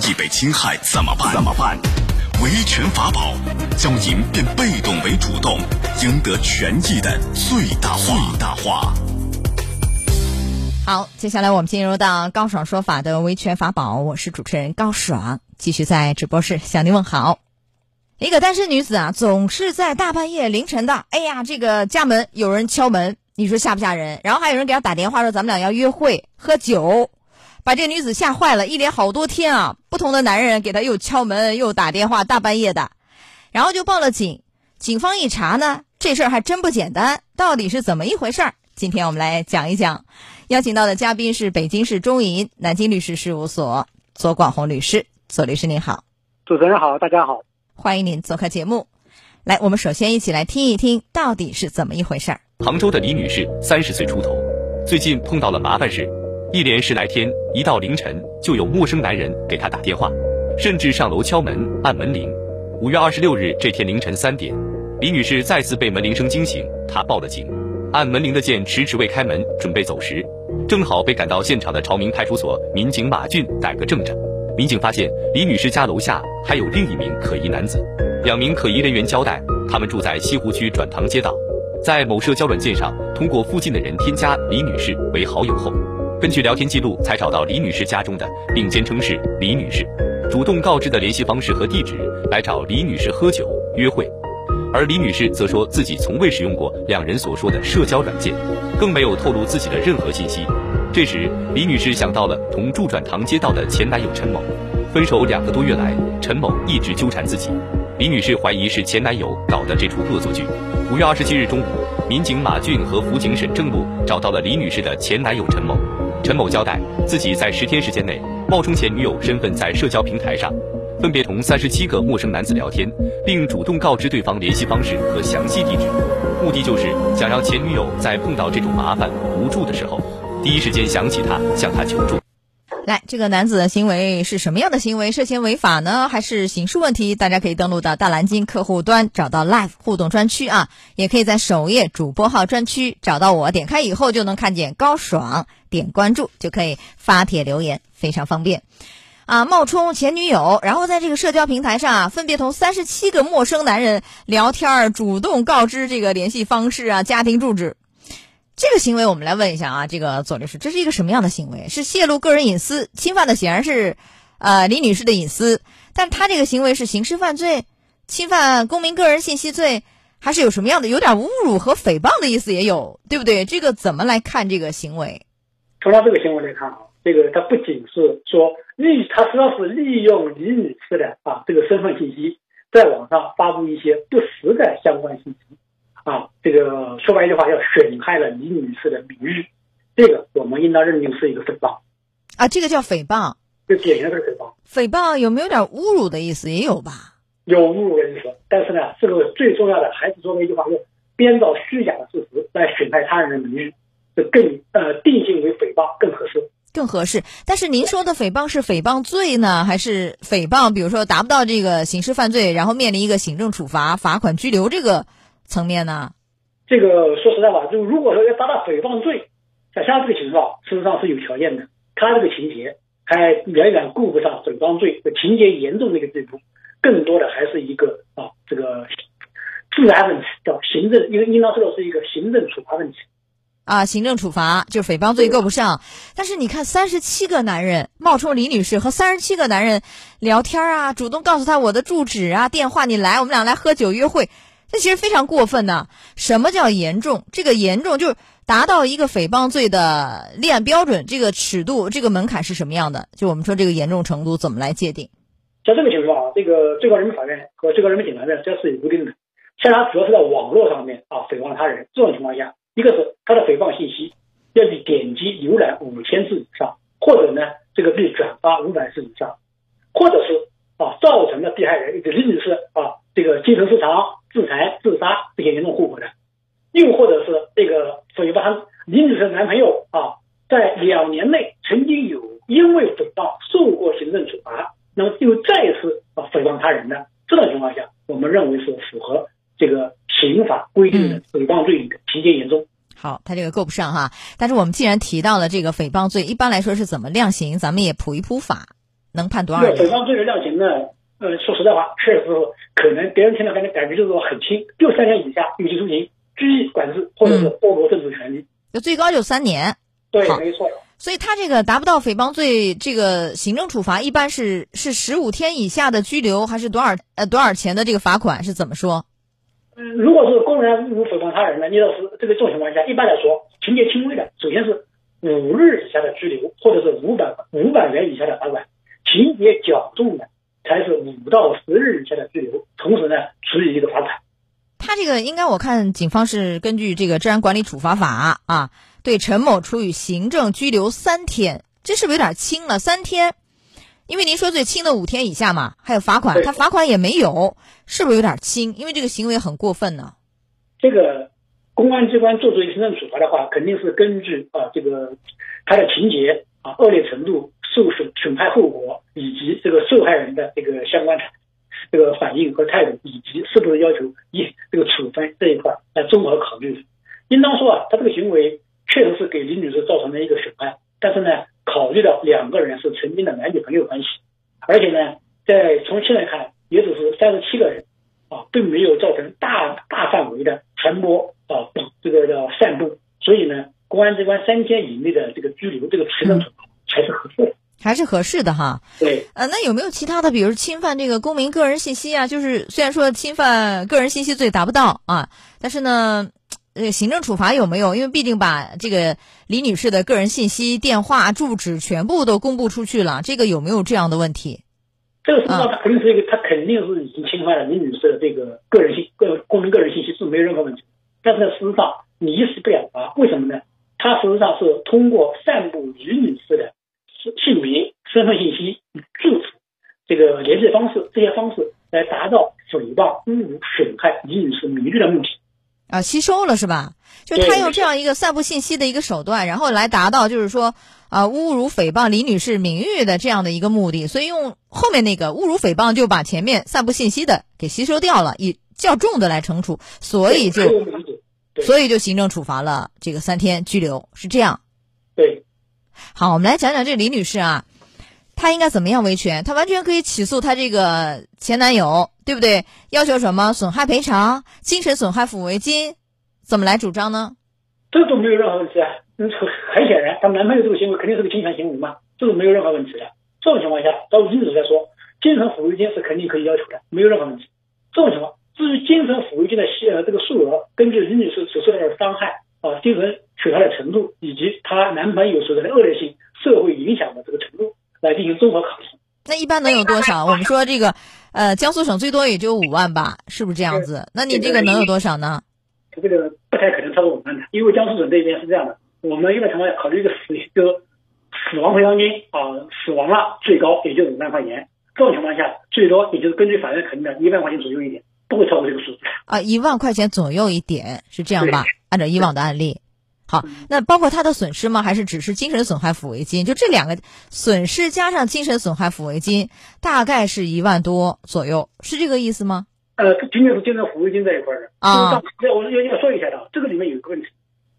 益被侵害怎么办？怎么办？维权法宝，教您变被动为主动，赢得权益的最大化。最大化。好，接下来我们进入到高爽说法的维权法宝，我是主持人高爽，继续在直播室向您问好。一个单身女子啊，总是在大半夜凌晨的，哎呀，这个家门有人敲门，你说吓不吓人？然后还有人给她打电话说咱们俩要约会喝酒，把这个女子吓坏了，一连好多天啊，不同的男人给她又敲门又打电话，大半夜的，然后就报了警。警方一查呢，这事儿还真不简单，到底是怎么一回事儿？今天我们来讲一讲，邀请到的嘉宾是北京市中银南京律师事务所左广红律师，左律师您好，主持人好，大家好。欢迎您做客节目。来，我们首先一起来听一听到底是怎么一回事儿。杭州的李女士三十岁出头，最近碰到了麻烦事，一连十来天，一到凌晨就有陌生男人给她打电话，甚至上楼敲门按门铃。五月二十六日这天凌晨三点，李女士再次被门铃声惊醒，她报了警。按门铃的键迟迟未开门，准备走时，正好被赶到现场的朝明派出所民警马俊逮个正着。民警发现李女士家楼下还有另一名可疑男子，两名可疑人员交代，他们住在西湖区转塘街道，在某社交软件上通过附近的人添加李女士为好友后，根据聊天记录才找到李女士家中的，并坚称是李女士，主动告知的联系方式和地址来找李女士喝酒约会，而李女士则说自己从未使用过两人所说的社交软件，更没有透露自己的任何信息。这时，李女士想到了同住转塘街道的前男友陈某，分手两个多月来，陈某一直纠缠自己。李女士怀疑是前男友搞的这出恶作剧。五月二十七日中午，民警马俊和辅警沈正路找到了李女士的前男友陈某。陈某交代，自己在十天时间内冒充前女友身份，在社交平台上分别同三十七个陌生男子聊天，并主动告知对方联系方式和详细地址，目的就是想让前女友在碰到这种麻烦无助的时候。第一时间想起他，向他求助。来，这个男子的行为是什么样的行为？涉嫌违法呢，还是刑事问题？大家可以登录到大蓝鲸客户端，找到 Live 互动专区啊，也可以在首页主播号专区找到我，点开以后就能看见高爽，点关注就可以发帖留言，非常方便。啊，冒充前女友，然后在这个社交平台上啊，分别同三十七个陌生男人聊天，主动告知这个联系方式啊、家庭住址。这个行为我们来问一下啊，这个左律师，这是一个什么样的行为？是泄露个人隐私，侵犯的显然是，呃，李女士的隐私。但他这个行为是刑事犯罪，侵犯公民个人信息罪，还是有什么样的？有点侮辱和诽谤的意思也有，对不对？这个怎么来看这个行为？从他这个行为来看啊，这个他不仅是说利，他实际上是利用李女士的啊这个身份信息，在网上发布一些不实的相关信息。啊，这个说白一句话，叫损害了李女士的名誉，这个我们应当认定是一个诽谤。啊，这个叫诽谤，就典型的诽谤。诽谤有没有点侮辱的意思？也有吧。有侮辱的意思，但是呢，这个最重要的还是说那一句话，是编造虚假的事实来损害他人的名誉，这更呃定性为诽谤更合适。更合适。但是您说的诽谤是诽谤罪呢，还是诽谤？比如说达不到这个刑事犯罪，然后面临一个行政处罚、罚款、拘留这个？层面呢？这个说实在话，就如果说要达到诽谤罪，像像这个情况，事实上是有条件的。他这个情节还远远顾不上诽谤罪的情节严重的一个罪度，更多的还是一个啊这个治安问题，叫行政，因为应当说的是一个行政处罚问题。啊，行政处罚就诽谤罪够不上。但是你看，三十七个男人冒充李女士和三十七个男人聊天啊，主动告诉他我的住址啊、电话，你来，我们俩来喝酒约会。这其实非常过分的。什么叫严重？这个严重就是达到一个诽谤罪的立案标准，这个尺度、这个门槛是什么样的？就我们说这个严重程度怎么来界定？像这个情况啊，这个最高人民法院和最高人民检察院这是有规定的。像他主要是在网络上面啊诽谤他人，这种情况下，一个是他的诽谤信息要比点击浏览五千次以上，或者呢这个被转发五百次以上，或者是啊造成了被害人一个例子是啊这个精神失常。自残、自杀这些严重后果的，又或者是这个诽谤李女士的男朋友啊，在两年内曾经有因为诽谤受过行政处罚，那么又再次啊诽谤他人的这种情况下，我们认为是符合这个刑法规定的诽谤罪的情节严重。好，他这个够不上哈。但是我们既然提到了这个诽谤罪，一般来说是怎么量刑？咱们也普一普法。能判多少这个诽？谤罪的量刑呢，呃，说实在话，确实可能别人听了感觉感觉就是说很轻，就三年以下有期徒刑、拘役、管制，或者是剥夺政治权利。就最高就三年。对，没错。所以他这个达不到诽谤罪，这个行政处罚一般是是十五天以下的拘留，还是多少呃多少钱的这个罚款？是怎么说？嗯，如果是公然侮辱诽谤他人呢，你要是这个这种情况下，一般来说，情节轻微的，首先是五日以下的拘留，或者是五百五百元以下的罚款；情节较重的，才是五到十日以下的拘留，同时呢，处以一个罚款。他这个应该我看警方是根据这个治安管理处罚法啊，对陈某处以行政拘留三天，这是不是有点轻了？三天，因为您说最轻的五天以下嘛，还有罚款，他罚款也没有，是不是有点轻？因为这个行为很过分呢。这个公安机关做出行政处罚的话，肯定是根据啊这个他的情节啊恶劣程度、受损损害后果以及这个受害人的这个相关这个反应和态度，以及是不是要求一这个处分这一块来综合考虑的。应当说啊，他这个行为确实是给李女士造成了一个损害，但是呢，考虑到两个人是曾经的男女朋友关系，而且呢，在从现在看，也只是三十七个人。啊，并没有造成大大范围的传播啊，这个叫散布，所以呢，公安机关三天以内的这个拘留，这个行政处。还是合适的哈，对，呃，那有没有其他的，比如侵犯这个公民个人信息啊？就是虽然说侵犯个人信息罪达不到啊，但是呢，呃，行政处罚有没有？因为毕竟把这个李女士的个人信息、电话、住址全部都公布出去了，这个有没有这样的问题？这个实际上它肯定是一个，它肯定是已经侵犯了李女士的这个个人信个公民个人信息是没有任何问题。但是呢，事实上你一时不了啊，为什么呢？它实际上是通过散布李女士的姓名、身份信息、住址、这个联系方式这些方式来达到诽谤、侮辱、损害李女士名誉的目的。啊，吸收了是吧？就他用这样一个散布信息的一个手段，然后来达到就是说啊侮辱诽谤李女士名誉的这样的一个目的，所以用后面那个侮辱诽谤就把前面散布信息的给吸收掉了，以较重的来惩处，所以就所以就行政处罚了这个三天拘留，是这样。好，我们来讲讲这李女士啊，她应该怎么样维权？她完全可以起诉她这个前男友，对不对？要求什么损害赔偿、精神损害抚慰金，怎么来主张呢？这都没有任何问题啊。很显然，她男朋友这个行为肯定是个侵权行为嘛，这个没有任何问题的。这种情况下，照李女士来说，精神抚慰金是肯定可以要求的，没有任何问题。这种情况，至于精神抚慰金的呃这个数额，根据李女士所受到的伤害啊、精神损害的程度，以及她男朋友所在的恶劣性社会影响的这个程度，来进行综合考虑。那一般能有多少？我们说这个，呃，江苏省最多也就五万吧，是不是这样子？那你这个能有多少呢？这个不太可能超过五万的，因为江苏省这边是这样的，我们一般情况下考虑一个死这个死亡赔偿金啊、死亡了最高也就五万块钱，这种情况下最多也就是根据法院肯定的一万块钱左右一点，不会超过这个数字。啊，一万块钱左右一点，是这样吧？按照以往的案例。好，那包括他的损失吗？还是只是精神损害抚慰金？就这两个损失加上精神损害抚慰金，大概是一万多左右，是这个意思吗？呃，仅仅是精神抚慰金这一块的啊，那我要要说一下的，这个里面有一个问题，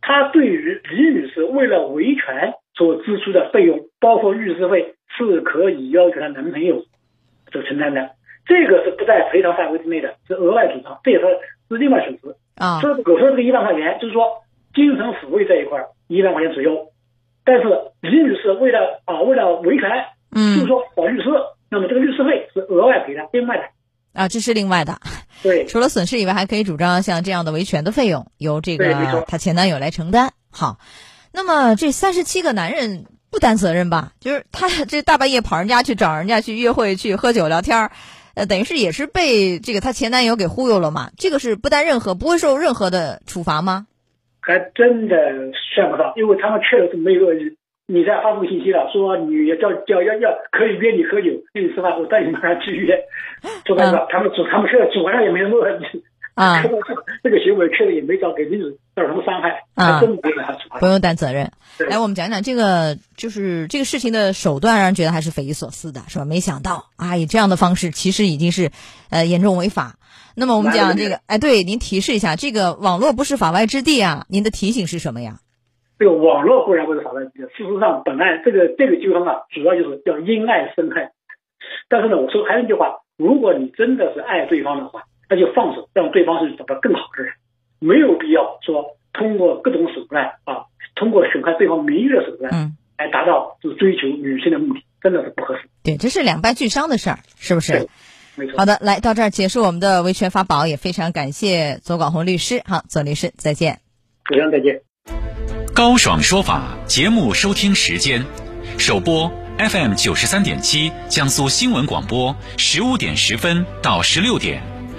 他对于李女士为了维权所支出的费用，包括律师费，是可以要求她男朋友所承担的，这个是不在赔偿范围之内的，是额外主张，这也是是另外损失。啊，所以我说这个一万块钱，就是说精神抚慰这一块儿一万块钱左右，但是李女士为了啊为了维权，嗯就是嗯说找律师，那么这个律师费是额外赔的，另外的。啊，这是另外的。对，除了损失以外，还可以主张像这样的维权的费用由这个她前男友来承担。好，那么这三十七个男人不担责任吧？就是他这大半夜跑人家去找人家去约会去喝酒聊天儿，呃，等于是也是被这个她前男友给忽悠了嘛？这个是不担任何不会受任何的处罚吗？还真的算不上，因为他们确实是没有恶意。你在发布信息了，说你要叫叫要要可以约你喝酒，约你吃饭，我带你马上去约。说白了，他们主他们确实主观上也没什么问题。啊，这个行为确实也没造给女子造成什么伤害，啊不。用担责任。来，我们讲讲这个，就是这个事情的手段，让人觉得还是匪夷所思的，是吧？没想到啊，以这样的方式，其实已经是呃严重违法。那么我们讲这个，哎，对，您提示一下，这个网络不是法外之地啊，您的提醒是什么呀？这个网络固然不是法外之地，事实上本案这个这个纠纷啊，主要就是叫因爱生恨，但是呢，我说还有一句话，如果你真的是爱对方的话，那就放手，让对方是找到更好的人，没有必要说通过各种手段啊，通过损害对方名誉的手段，嗯，来达到就追求女性的目的，真的是不合适。对，这是两败俱伤的事儿，是不是对？没错。好的，来到这儿结束我们的维权法宝，也非常感谢左广红律师。好，左律师再见。主持人再见。高爽说法节目收听时间：首播 FM 九十三点七，江苏新闻广播十五点十分到十六点；